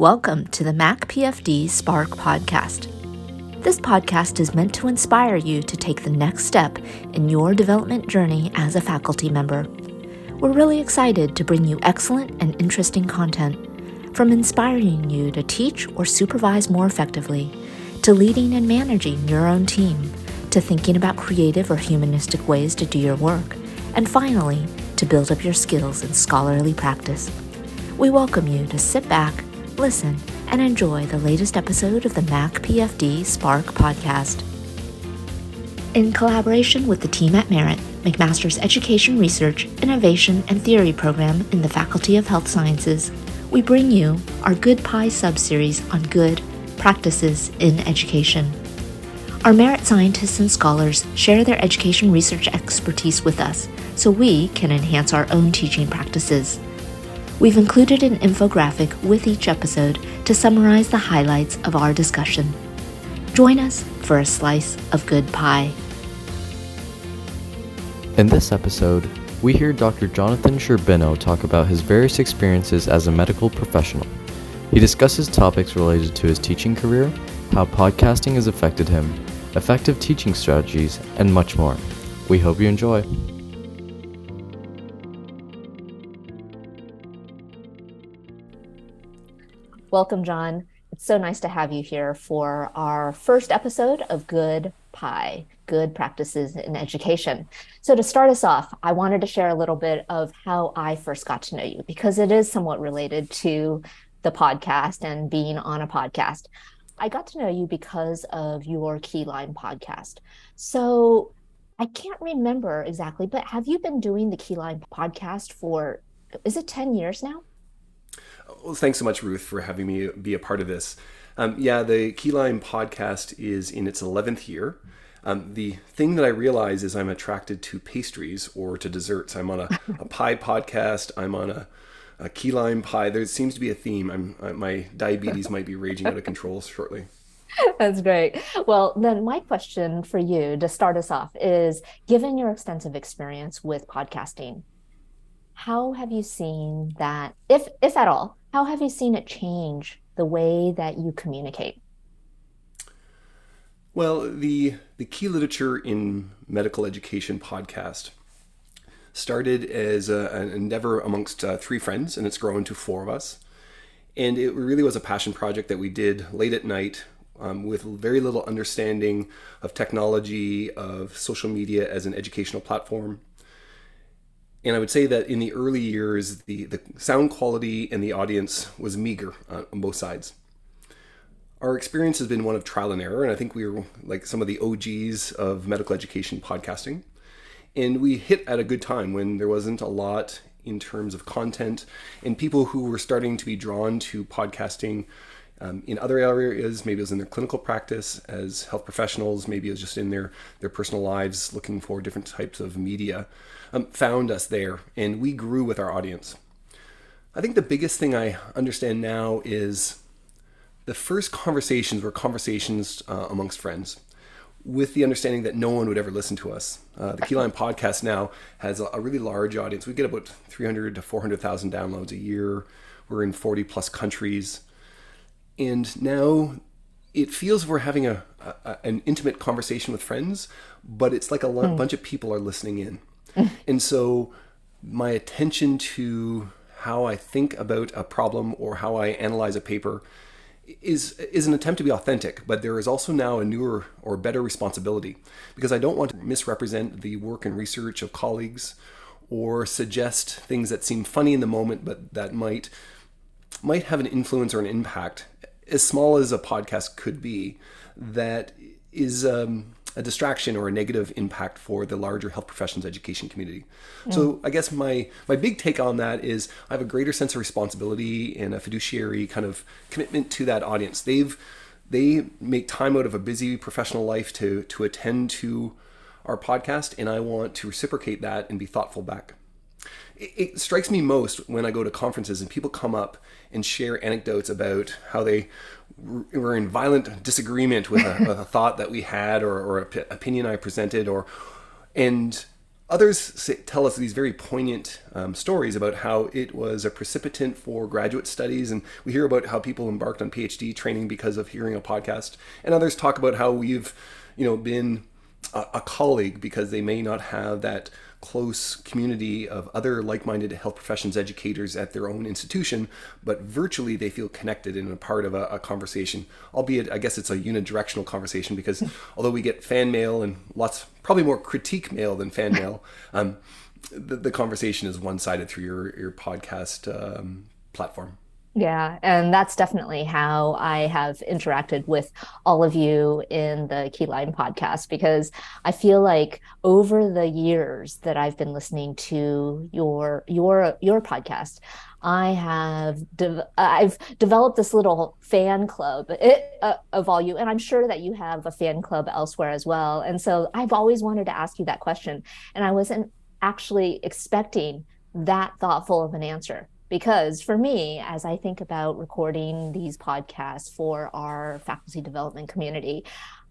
Welcome to the Mac PFD Spark podcast. This podcast is meant to inspire you to take the next step in your development journey as a faculty member. We're really excited to bring you excellent and interesting content, from inspiring you to teach or supervise more effectively, to leading and managing your own team, to thinking about creative or humanistic ways to do your work, and finally, to build up your skills in scholarly practice. We welcome you to sit back listen, and enjoy the latest episode of the Mac PFD Spark podcast. In collaboration with the team at Merit, McMaster's Education Research, Innovation, and Theory program in the Faculty of Health Sciences, we bring you our Good Pie subseries on good practices in education. Our Merit scientists and scholars share their education research expertise with us so we can enhance our own teaching practices. We've included an infographic with each episode to summarize the highlights of our discussion. Join us for a slice of good pie. In this episode, we hear Dr. Jonathan Sherbino talk about his various experiences as a medical professional. He discusses topics related to his teaching career, how podcasting has affected him, effective teaching strategies, and much more. We hope you enjoy. Welcome, John. It's so nice to have you here for our first episode of Good Pie, Good Practices in Education. So, to start us off, I wanted to share a little bit of how I first got to know you because it is somewhat related to the podcast and being on a podcast. I got to know you because of your KeyLIME podcast. So, I can't remember exactly, but have you been doing the KeyLIME podcast for, is it 10 years now? Well, thanks so much, Ruth, for having me be a part of this. Um, yeah, the KeyLIME podcast is in its 11th year. Um, the thing that I realize is I'm attracted to pastries or to desserts. I'm on a, a pie podcast. I'm on a, a key lime pie. There seems to be a theme. I'm, uh, my diabetes might be raging out of control shortly. That's great. Well, then my question for you to start us off is given your extensive experience with podcasting, how have you seen that, if if at all, how have you seen it change the way that you communicate? Well, the the key literature in medical education podcast started as a, an endeavor amongst uh, three friends, and it's grown to four of us. And it really was a passion project that we did late at night um, with very little understanding of technology, of social media as an educational platform and I would say that in the early years, the, the sound quality and the audience was meager uh, on both sides. Our experience has been one of trial and error, and I think we were like some of the OGs of medical education podcasting. And we hit at a good time when there wasn't a lot in terms of content, and people who were starting to be drawn to podcasting um, in other areas, maybe it was in their clinical practice as health professionals, maybe it was just in their, their personal lives looking for different types of media, um, found us there and we grew with our audience. I think the biggest thing I understand now is the first conversations were conversations uh, amongst friends with the understanding that no one would ever listen to us. Uh, the KeyLIME podcast now has a, a, really large audience. We get about 300 to 400,000 downloads a year. We're in 40 plus countries and now it feels we're having a, a an intimate conversation with friends, but it's like a mm. bunch of people are listening in, and so my attention to how I think about a problem or how I analyze a paper is is an attempt to be authentic, but there is also now a newer or better responsibility because I don't want to misrepresent the work and research of colleagues or suggest things that seem funny in the moment but that might might have an influence or an impact as small as a podcast could be, that is um, a distraction or a negative impact for the larger health professions education community. Mm. So I guess my my big take on that is I have a greater sense of responsibility and a fiduciary kind of commitment to that audience. They've they make time out of a busy professional life to to attend to our podcast and I want to reciprocate that and be thoughtful back it, strikes me most when I go to conferences and people come up and share anecdotes about how they were in violent disagreement with a, a thought that we had or, or an opinion I presented or and Others say, tell us these very poignant um, stories about how it was a precipitant for graduate studies, and we hear about how people embarked on PhD training because of hearing a podcast. And others talk about how we've, you know, been a, a colleague because they may not have that close community of other like-minded health professions educators at their own institution, but virtually they feel connected and a part of a, a conversation. Albeit, I guess it's a unidirectional conversation because although we get fan mail and lots, probably more critique mail than fan mail, um, the, the, conversation is one-sided through your your podcast um, platform. Yeah, and that's definitely how I have interacted with all of you in the KeyLIME podcast because I feel like over the years that I've been listening to your your your podcast, I have de- I've developed this little fan club it, uh, of all you, and I'm sure that you have a fan club elsewhere as well. And so I've always wanted to ask you that question, and I wasn't actually expecting that thoughtful of an answer because for me as i think about recording these podcasts for our faculty development community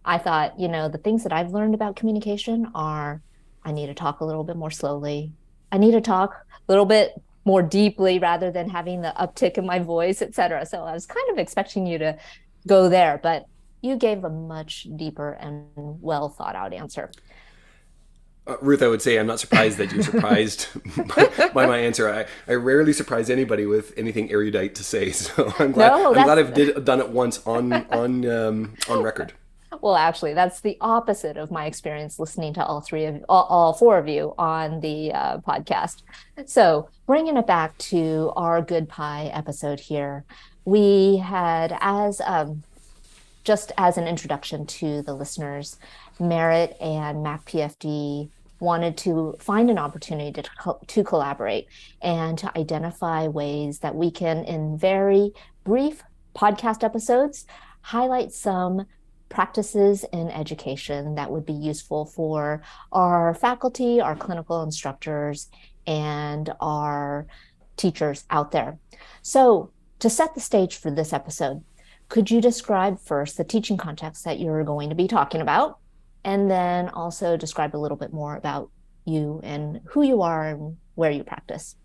i thought you know the things that i've learned about communication are i need to talk a little bit more slowly. I need to talk a little bit more deeply rather than having the uptick in my voice etc so i was kind of expecting you to go there but you gave a much deeper and well thought out answer uh, Ruth, I would say I'm not surprised that you're surprised by, by, my answer. I, I rarely surprise anybody with anything erudite to say, so I'm glad. No, I'm glad I've did, done it once on on um, on record. Well, actually, that's the opposite of my experience listening to all three of all, all four of you on the uh, podcast. So, bringing it back to our good pie episode here, we had as um, just as an introduction to the listeners, Merit and MacPFD wanted to find an opportunity to, to collaborate and to identify ways that we can, in very brief podcast episodes, highlight some practices in education that would be useful for our faculty, our clinical instructors, and our teachers out there. So, to set the stage for this episode, could you describe first the teaching context that you're going to be talking about? And then also describe a little bit more about you and who you are and where you practice.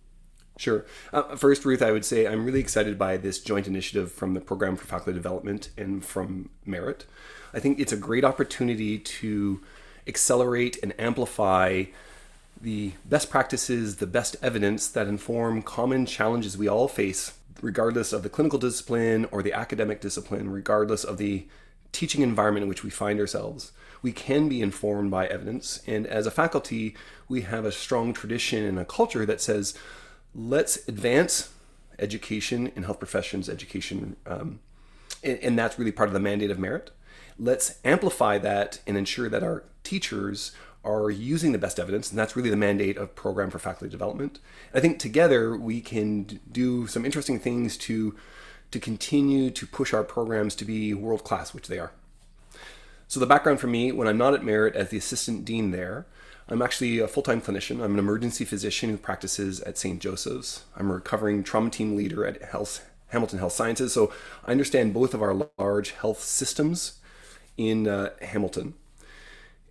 Sure. Uh, first, Ruth, I would say I'm really excited by this joint initiative from the Program for Faculty Development and from Merit. I think it's a great opportunity to accelerate and amplify the best practices, the best evidence that inform common challenges we all face, regardless of the clinical discipline or the academic discipline, regardless of the teaching environment in which we find ourselves we can be informed by evidence. And as a faculty, we have a strong tradition and a culture that says, let's advance education in health professions, education, um, and, and that's really part of the mandate of merit. Let's amplify that and ensure that our teachers are using the best evidence, and that's really the mandate of Program for Faculty Development. I think together we can do some interesting things to to continue to push our programs to be world class, which they are. So the background for me, when I'm not at Merit as the assistant dean there, I'm actually a full-time clinician. I'm an emergency physician who practices at St. Joseph's. I'm a recovering trauma team leader at Health, Hamilton Health Sciences. So I understand both of our large health systems in uh, Hamilton.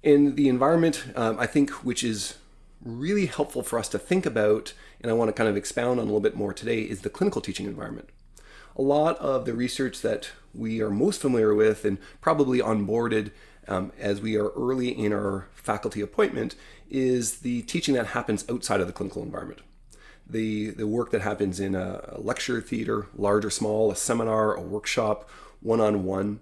In the environment, um, I think, which is really helpful for us to think about, and I want to kind of expound on a little bit more today, is the clinical teaching environment a lot of the research that we are most familiar with and probably onboarded um, as we are early in our faculty appointment is the teaching that happens outside of the clinical environment. The, the work that happens in a, a lecture theater, large or small, a seminar, a workshop, one on one.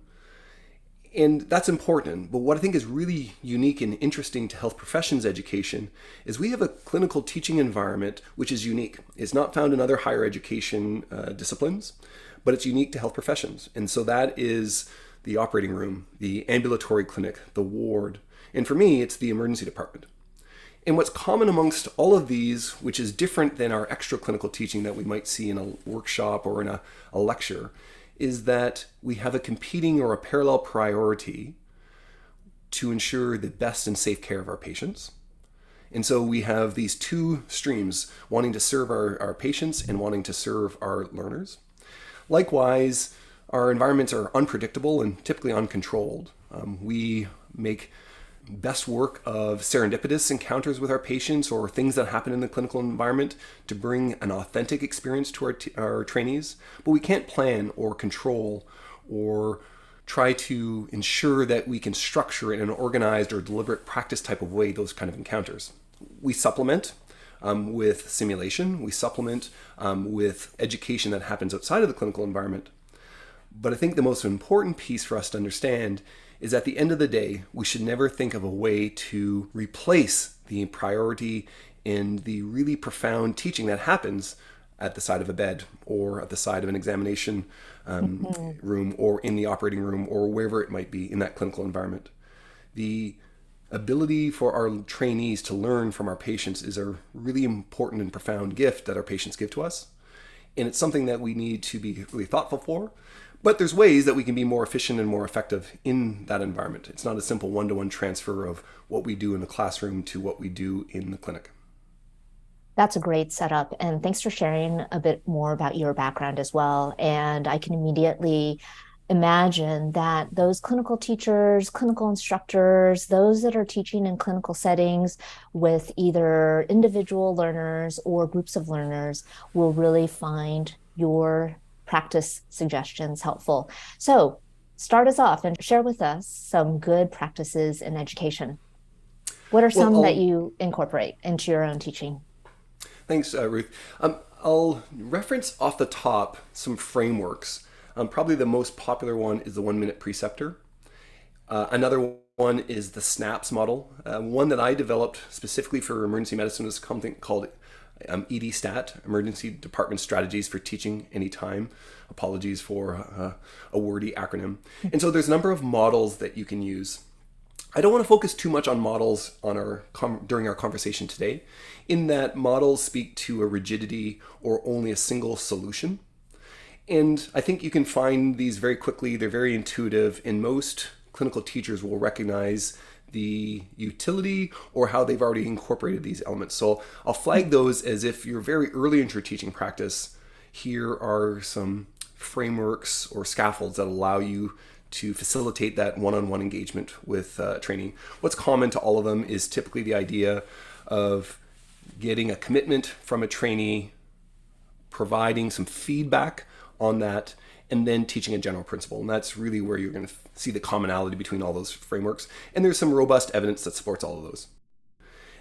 And that's important. But what I think is really unique and interesting to health professions education is we have a clinical teaching environment which is unique. It's not found in other higher education uh, disciplines but it's unique to health professions. And so that is the operating room, the ambulatory clinic, the ward. And for me, it's the emergency department. And what's common amongst all of these, which is different than our extra clinical teaching that we might see in a workshop or in a, a lecture, is that we have a competing or a parallel priority to ensure the best and safe care of our patients. And so we have these two streams wanting to serve our, our patients and wanting to serve our learners. Likewise, our environments are unpredictable and typically uncontrolled. Um, we make best work of serendipitous encounters with our patients or things that happen in the clinical environment to bring an authentic experience to our, t- our trainees. But we can't plan or control or try to ensure that we can structure in an organized or deliberate practice type of way those kind of encounters. We supplement um, with simulation, we supplement um, with education that happens outside of the clinical environment. But I think the most important piece for us to understand is at the end of the day, we should never think of a way to replace the priority and the really profound teaching that happens at the side of a bed or at the side of an examination um, mm-hmm. room or in the operating room or wherever it might be in that clinical environment. The ability for our trainees to learn from our patients is a really important and profound gift that our patients give to us. And it's something that we need to be really thoughtful for but there's ways that we can be more efficient and more effective in that environment. It's not a simple one to one transfer of what we do in the classroom to what we do in the clinic. That's a great setup. And thanks for sharing a bit more about your background as well. And I can immediately imagine that those clinical teachers, clinical instructors, those that are teaching in clinical settings with either individual learners or groups of learners will really find your practice suggestions helpful. So, start us off and share with us some good practices in education. What are some well, that you incorporate into your own teaching? Thanks, uh, Ruth. Um, I'll reference off the top some frameworks. Um, probably the most popular one is the one minute preceptor. Uh, another one is the SNAPS model. Uh, one that I developed specifically for emergency medicine is something called um, EDSTAT, Emergency Department Strategies for Teaching Anytime. Apologies for uh, a wordy acronym. And so there's a number of models that you can use. I don't want to focus too much on models on our during our conversation today, in that models speak to a rigidity or only a single solution. And I think you can find these very quickly. They're very intuitive, and most clinical teachers will recognize the utility or how they've already incorporated these elements. So I'll flag those as if you're very early into your teaching practice. Here are some frameworks or scaffolds that allow you to facilitate that one-on-one engagement with uh, training. What's common to all of them is typically the idea of getting a commitment from a trainee, providing some feedback on that, and then teaching a general principle. And that's really where you're going to see the commonality between all those frameworks. And there's some robust evidence that supports all of those.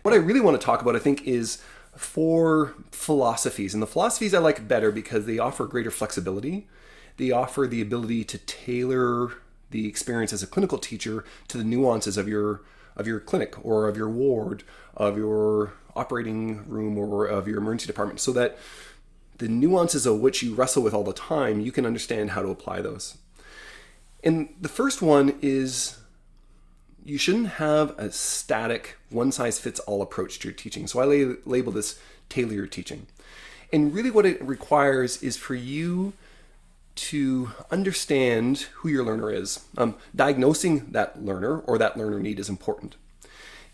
What I really want to talk about, I think, is four philosophies. And the philosophies I like better because they offer greater flexibility. They offer the ability to tailor the experience as a clinical teacher to the nuances of your of your clinic or of your ward, of your operating room or of your emergency department so that the nuances of which you wrestle with all the time, you can understand how to apply those. And the first one is you shouldn't have a static, one size fits all approach to your teaching. So I label this tailor your teaching. And really, what it requires is for you to understand who your learner is. Um, diagnosing that learner or that learner need is important.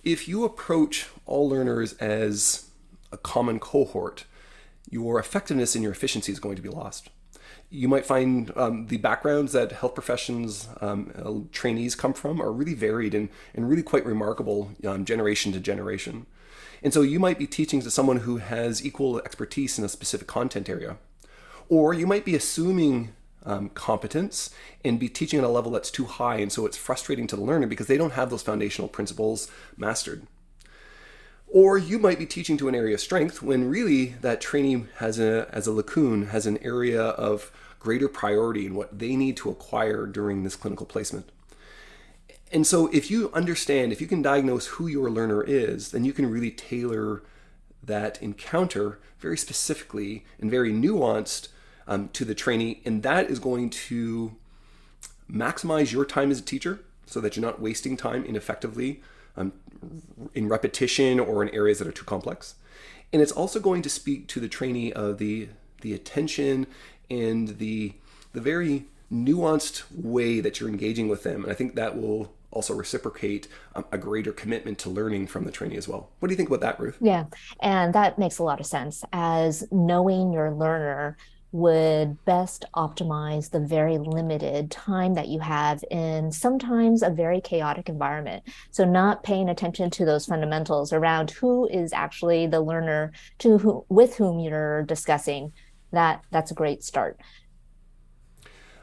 If you approach all learners as a common cohort, your effectiveness and your efficiency is going to be lost you might find um, the backgrounds that health professions um, uh, trainees come from are really varied and, and really quite remarkable um, generation to generation. And so you might be teaching to someone who has equal expertise in a specific content area. Or you might be assuming um, competence and be teaching at a level that's too high. And so it's frustrating to the learner because they don't have those foundational principles mastered. Or you might be teaching to an area of strength when really that trainee has a as a lacune has an area of greater priority in what they need to acquire during this clinical placement. And so if you understand, if you can diagnose who your learner is, then you can really tailor that encounter very specifically and very nuanced um, to the trainee. And that is going to maximize your time as a teacher so that you're not wasting time ineffectively um, in repetition or in areas that are too complex. And it's also going to speak to the trainee of the the attention and the the very nuanced way that you're engaging with them. And I think that will also reciprocate um, a greater commitment to learning from the trainee as well. What do you think about that, Ruth? Yeah, and that makes a lot of sense. As knowing your learner would best optimize the very limited time that you have in sometimes a very chaotic environment. So, not paying attention to those fundamentals around who is actually the learner to who, with whom you're discussing, that that's a great start.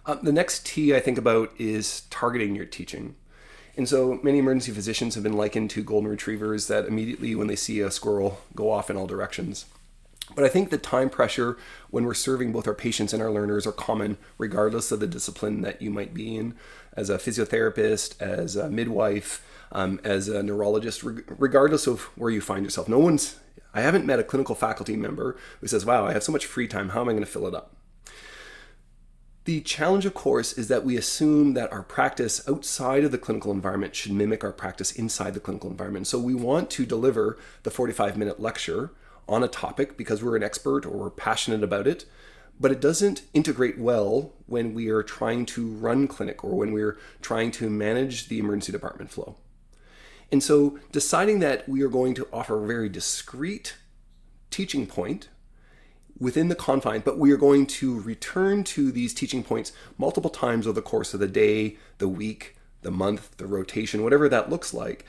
Uh, the next T I think about is targeting your teaching. And so many emergency physicians have been likened to golden retrievers that immediately, when they see a squirrel, go off in all directions. But I think the time pressure when we're serving both our patients and our learners are common, regardless of the discipline that you might be in. As a physiotherapist, as a midwife, um, as a neurologist, regardless of where you find yourself. No one's, I haven't met a clinical faculty member who says, wow, I have so much free time, how am I going to fill it up? The challenge, of course, is that we assume that our practice outside of the clinical environment should mimic our practice inside the clinical environment. So we want to deliver the 45 minute lecture on a topic because we're an expert or we're passionate about it, but it doesn't integrate well when we are trying to run clinic or when we're trying to manage the emergency department flow. And so deciding that we are going to offer a very discrete teaching point within the confines, but we are going to return to these teaching points multiple times over the course of the day, the week, the month, the rotation, whatever that looks like.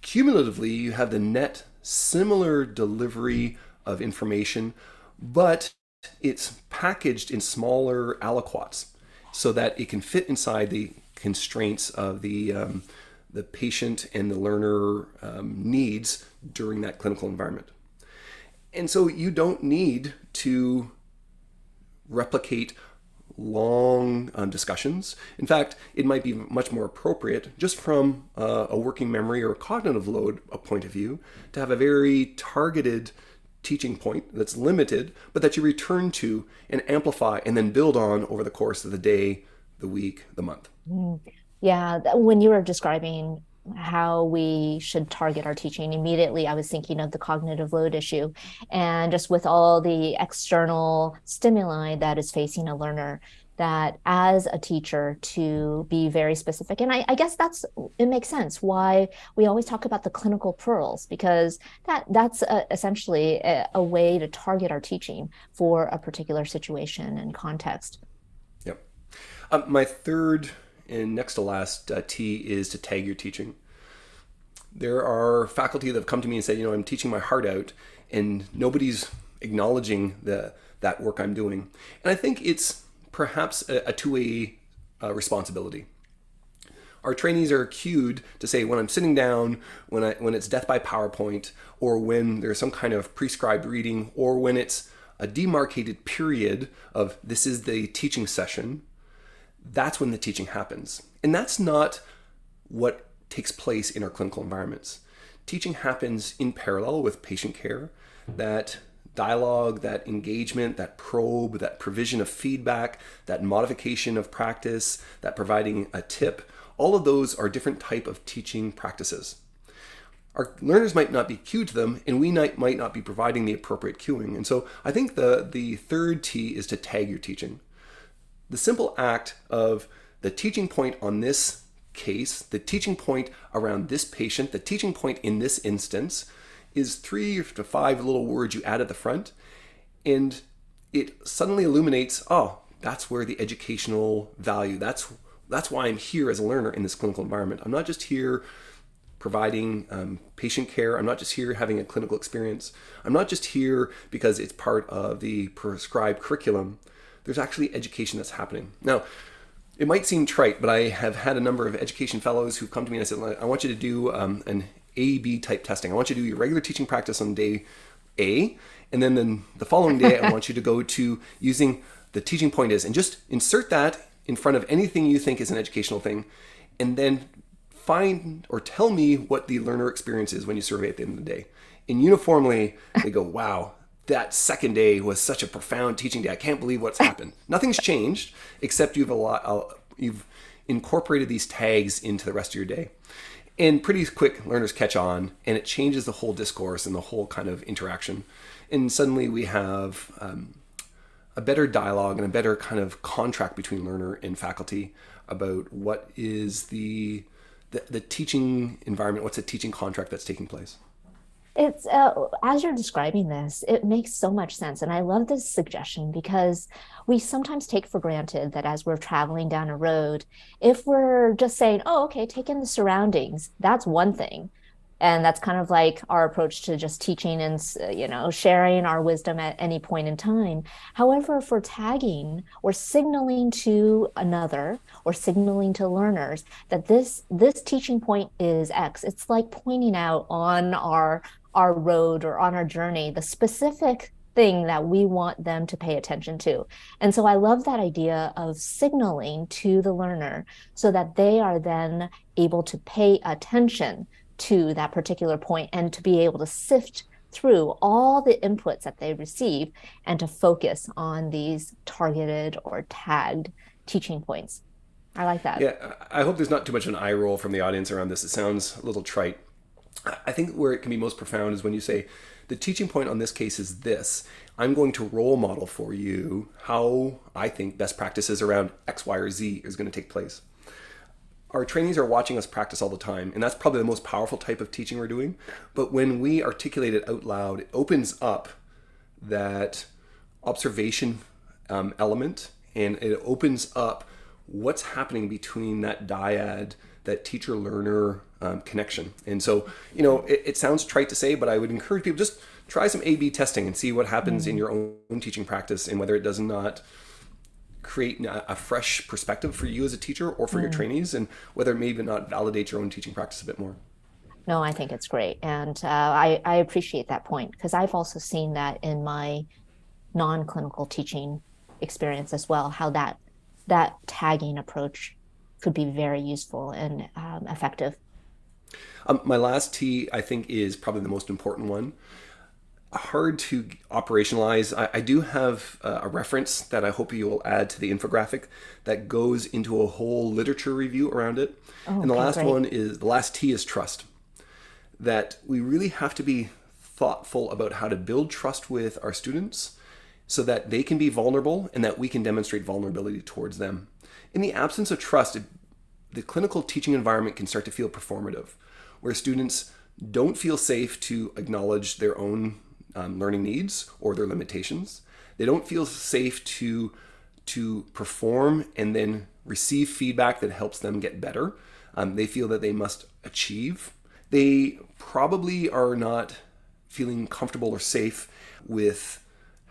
Cumulatively, you have the net similar delivery of information, but it's packaged in smaller aliquots so that it can fit inside the constraints of the um, the patient and the learner um, needs during that clinical environment. And so you don't need to replicate long um, discussions. In fact, it might be much more appropriate, just from uh, a working memory or a cognitive load a point of view, to have a very targeted teaching point that's limited, but that you return to and amplify and then build on over the course of the day, the week, the month. Mm. Yeah, when you were describing how we should target our teaching. Immediately i was thinking of the cognitive load issue and just with all the external stimuli that is facing a learner that as a teacher to be very specific. And I, I, guess that's it makes sense why we always talk about the clinical pearls because that that's a, essentially a, a way to target our teaching for a particular situation and context. Yep. Um, my third and next to last uh, T is to tag your teaching. There are faculty that have come to me and said, you know, I'm teaching my heart out, and nobody's acknowledging the that work I'm doing. And I think it's perhaps a, a two-way uh, responsibility. Our trainees are cued to say when I'm sitting down, when I when it's death by PowerPoint, or when there's some kind of prescribed reading, or when it's a demarcated period of this is the teaching session that's when the teaching happens. And that's not what takes place in our clinical environments. Teaching happens in parallel with patient care. That dialogue, that engagement, that probe, that provision of feedback, that modification of practice, that providing a tip, all of those are different type of teaching practices. Our learners might not be cued to them, and we might, not be providing the appropriate cueing. And so I think the, the third T is to tag your teaching the simple act of the teaching point on this case, the teaching point around this patient, the teaching point in this instance is three to five little words you add at the front. And it suddenly illuminates, oh, that's where the educational value, that's that's why I'm here as a learner in this clinical environment. I'm not just here providing um, patient care. I'm not just here having a clinical experience. I'm not just here because it's part of the prescribed curriculum there's actually education that's happening. Now, it might seem trite, but I have had a number of education fellows who've come to me and I said, I want you to do um, an A B type testing. I want you to do your regular teaching practice on day A, and then, then the following day, I want you to go to using the teaching point is, and just insert that in front of anything you think is an educational thing, and then find or tell me what the learner experience is when you survey at the end of the day. And uniformly, they go, wow, that second day was such a profound teaching day. I can't believe what's happened. Nothing's changed except you've a lot, uh, you've incorporated these tags into the rest of your day. And pretty quick, learners catch on, and it changes the whole discourse and the whole kind of interaction. And suddenly we have um, a better dialogue and a better kind of contract between learner and faculty about what is the, the, the teaching environment, what's the teaching contract that's taking place. It's uh, as you're describing this, it makes so much sense. And I love this suggestion because we sometimes take for granted that as we're traveling down a road, if we're just saying, oh, okay, take in the surroundings, that's one thing and that's kind of like our approach to just teaching and you know sharing our wisdom at any point in time however for tagging or signaling to another or signaling to learners that this this teaching point is x it's like pointing out on our our road or on our journey the specific thing that we want them to pay attention to. And so I love that idea of signaling to the learner so that they are then able to pay attention to that particular point and to be able to sift through all the inputs that they receive and to focus on these targeted or tagged teaching points. I like that. Yeah, I hope there's not too much of an eye roll from the audience around this. It sounds a little trite. I think where it can be most profound is when you say, the teaching point on this case is this I'm going to role model for you how I think best practices around X, Y, or Z is going to take place our trainees are watching us practice all the time, and that's probably the most powerful type of teaching we're doing. But when we articulate it out loud, it opens up that observation um, element and it opens up what's happening between that dyad, that teacher learner um, connection. And so, you know, it, it, sounds trite to say, but I would encourage people just try some A B testing and see what happens mm-hmm. in your own teaching practice and whether it does not create a, fresh perspective for you as a teacher or for mm. your trainees and whether it maybe not validate your own teaching practice a bit more no i think it's great and uh, I, I appreciate that point because i've also seen that in my non-clinical teaching experience as well how that that tagging approach could be very useful and um, effective um, my last T, I think, is probably the most important one hard to operationalize. I, I do have uh, a reference that I hope you will add to the infographic that goes into a whole literature review around it. Oh, and the okay, last great. one is the last T is trust. That we really have to be thoughtful about how to build trust with our students so that they can be vulnerable and that we can demonstrate vulnerability towards them. In the absence of trust, the clinical teaching environment can start to feel performative, where students don't feel safe to acknowledge their own um, learning needs or their limitations. They don't feel safe to to perform and then receive feedback that helps them get better. Um, they feel that they must achieve. They probably are not feeling comfortable or safe with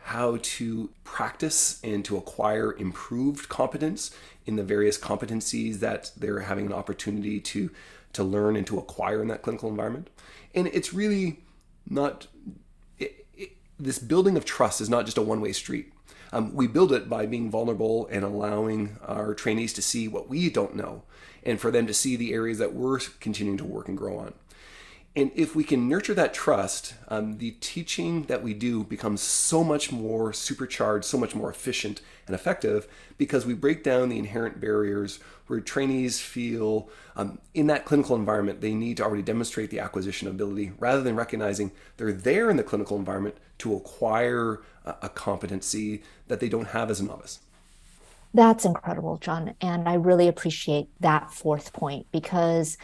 how to practice and to acquire improved competence in the various competencies that they're having an opportunity to to learn and to acquire in that clinical environment. And it's really not this building of trust is not just a one way street. Um, we build it by being vulnerable and allowing our trainees to see what we don't know and for them to see the areas that we're continuing to work and grow on. And if we can nurture that trust, um, the teaching that we do becomes so much more supercharged, so much more efficient and effective because we break down the inherent barriers where trainees feel um, in that clinical environment they need to already demonstrate the acquisition ability rather than recognizing they're there in the clinical environment to acquire a, a competency that they don't have as a novice. That's incredible, John. And I really appreciate that fourth point because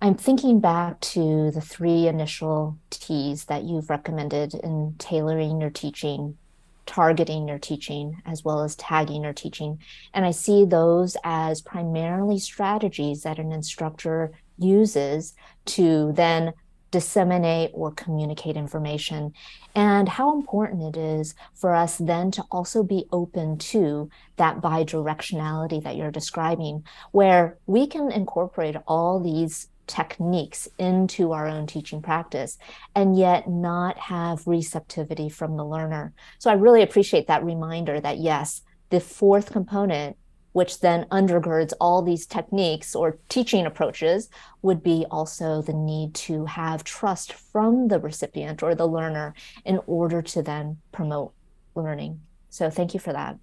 I'm thinking back to the three initial T's that you've recommended in tailoring your teaching, targeting your teaching, as well as tagging your teaching. And I see those as primarily strategies that an instructor uses to then disseminate or communicate information, and how important it is for us then to also be open to that bidirectionality that you're describing, where we can incorporate all these techniques into our own teaching practice and yet not have receptivity from the learner. So I really appreciate that reminder that yes, the fourth component, which then undergirds all these techniques or teaching approaches, would be also the need to have trust from the recipient or the learner in order to then promote learning. So thank you for that.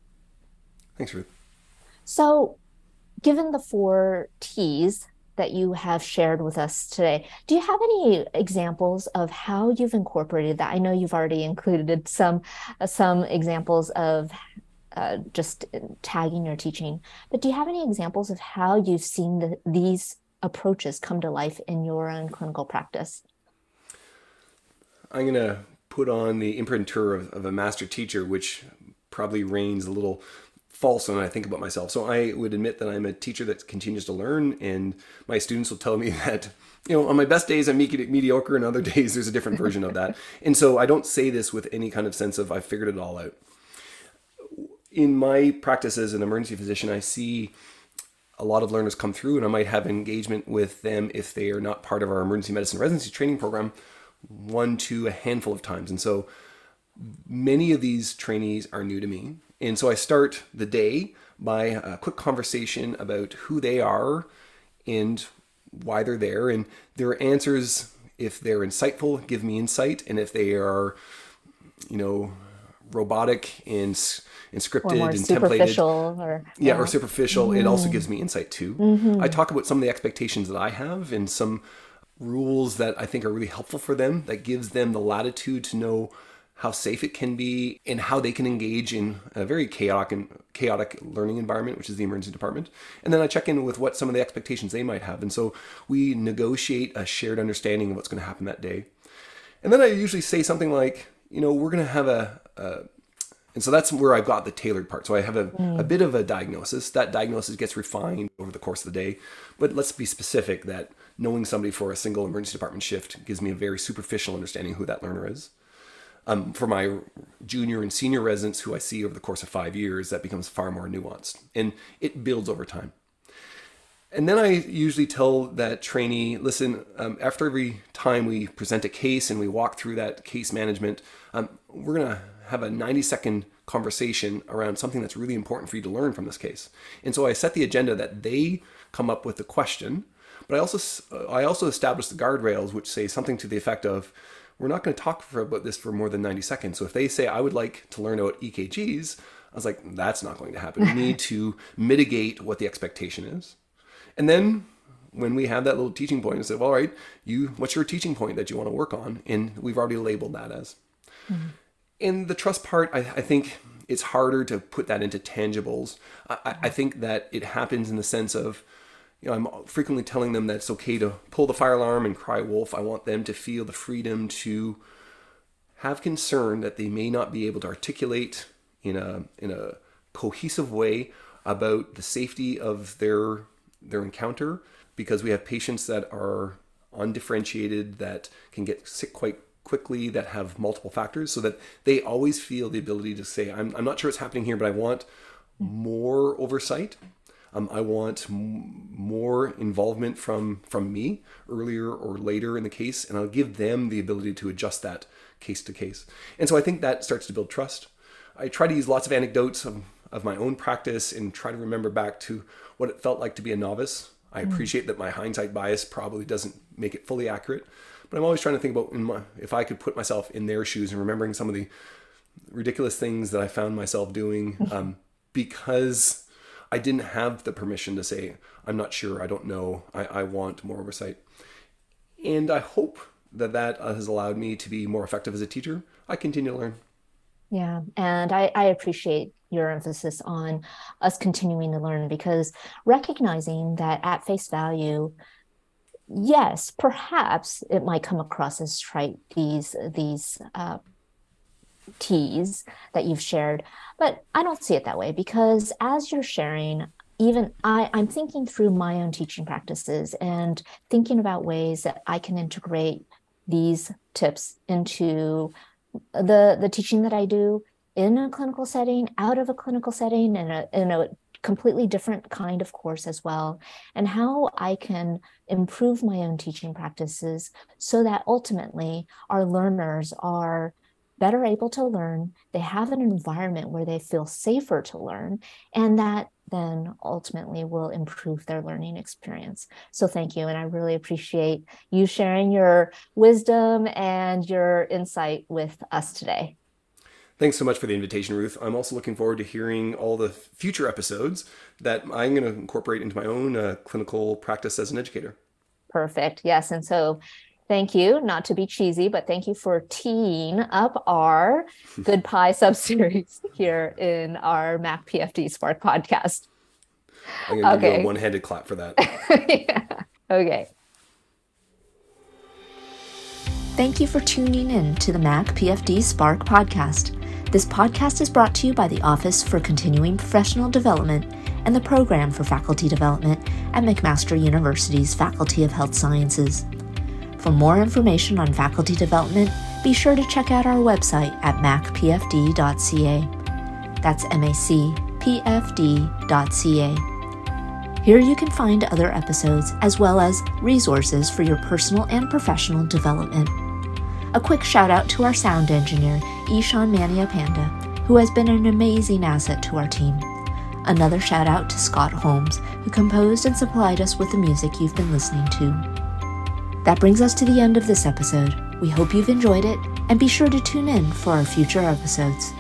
Thanks, Ruth. So, given the four T's that you have shared with us today. Do you have any examples of how you've incorporated that? I know you've already included some some examples of uh, just tagging your teaching, but do you have any examples of how you've seen the, these approaches come to life in your own clinical practice? I'm going to put on the imprimatur of, of a master teacher, which probably reigns a little false when I think about myself. So I would admit that I'm a teacher that continues to learn, and my students will tell me that, you know, on my best days I'm mediocre, and other days there's a different version of that. And so I don't say this with any kind of sense of I've figured it all out. In my practice as an emergency physician, I see a lot of learners come through, and I might have engagement with them if they are not part of our emergency medicine residency training program one to a handful of times. And so many of these trainees are new to me. And so I start the day by a quick conversation about who they are and why they're there. And their answers, if they're insightful, give me insight. And if they are, you know, robotic and, and scripted and templated, or, yeah. yeah, or superficial, mm. it also mm-hmm. gives me insight too. Mm-hmm. I talk about some of the expectations that I have and some rules that I think are really helpful for them that gives them the latitude to know how safe it can be, and how they can engage in a very chaotic and chaotic learning environment, which is the emergency department. And then I check in with what some of the expectations they might have. And so we negotiate a shared understanding of what's going to happen that day. And then I usually say something like, you know, we're going to have a, a and so that's where I've got the tailored part. So I have a, mm. a bit of a diagnosis. That diagnosis gets refined over the course of the day. But let's be specific that knowing somebody for a single emergency department shift gives me a very superficial understanding who that learner is um, for my junior and senior residents who I see over the course of five years, that becomes far more nuanced and it builds over time. And then I usually tell that trainee, listen, um, after every time we present a case and we walk through that case management, um, we're going to have a 90 second conversation around something that's really important for you to learn from this case. And so I set the agenda that they come up with the question, but I also I also establish the guardrails which say something to the effect of we're not going to talk for, about this for more than 90 seconds. So if they say, I would like to learn about EKGs, I was like, that's not going to happen. We need to mitigate what the expectation is. And then when we have that little teaching point, I said, well, all right, you, what's your teaching point that you want to work on? And we've already labeled that as. Mm-hmm. In the trust part, I, I, think it's harder to put that into tangibles. I, I think that it happens in the sense of, you know, I'm frequently telling them that it's okay to pull the fire alarm and cry wolf. I want them to feel the freedom to have concern that they may not be able to articulate in a in a cohesive way about the safety of their their encounter because we have patients that are undifferentiated that can get sick quite quickly that have multiple factors so that they always feel the ability to say I'm, I'm not sure what's happening here but i want more oversight um, I want m- more involvement from from me earlier or later in the case, and I'll give them the ability to adjust that case to case. And so I think that starts to build trust. I try to use lots of anecdotes of, of my own practice and try to remember back to what it felt like to be a novice. I mm. appreciate that my hindsight bias probably doesn't make it fully accurate, but I'm always trying to think about my, if I could put myself in their shoes and remembering some of the ridiculous things that I found myself doing um, because I didn't have the permission to say, I'm not sure, I don't know, I, I want more oversight. And I hope that that has allowed me to be more effective as a teacher. I continue to learn. Yeah, and I, I appreciate your emphasis on us continuing to learn because recognizing that at face value, yes, perhaps it might come across as trite these these uh, T's that you've shared, but I don't see it that way because as you're sharing, even I, I'm thinking through my own teaching practices and thinking about ways that I can integrate these tips into the the teaching that I do in a clinical setting, out of a clinical setting, and in a completely different kind of course as well, and how I can improve my own teaching practices so that ultimately our learners are better able to learn, they have an environment where they feel safer to learn, and that then ultimately will improve their learning experience. So thank you. And I really appreciate you sharing your wisdom and your insight with us today. Thanks so much for the invitation, Ruth. I'm also looking forward to hearing all the future episodes that I'm going to incorporate into my own uh, clinical practice as an educator. Perfect. Yes. And so thank you, not to be cheesy, but thank you for teeing up our Good Pie subseries here in our Mac PFD Spark podcast. I'm going to okay. give you a one handed clap for that. yeah. Okay. Thank you for tuning in to the Mac PFD Spark podcast. This podcast is brought to you by the Office for Continuing Professional Development and the Program for Faculty Development at McMaster University's Faculty of Health Sciences. For more information on faculty development, be sure to check out our website at macpfd.ca. That's macpfd.ca. Here you can find other episodes as well as resources for your personal and professional development. A quick shout out to our sound engineer, Ishan Mania Panda, who has been an amazing asset to our team. Another shout out to Scott Holmes, who composed and supplied us with the music you've been listening to. That brings us to the end of this episode. We hope you've enjoyed it, and be sure to tune in for our future episodes.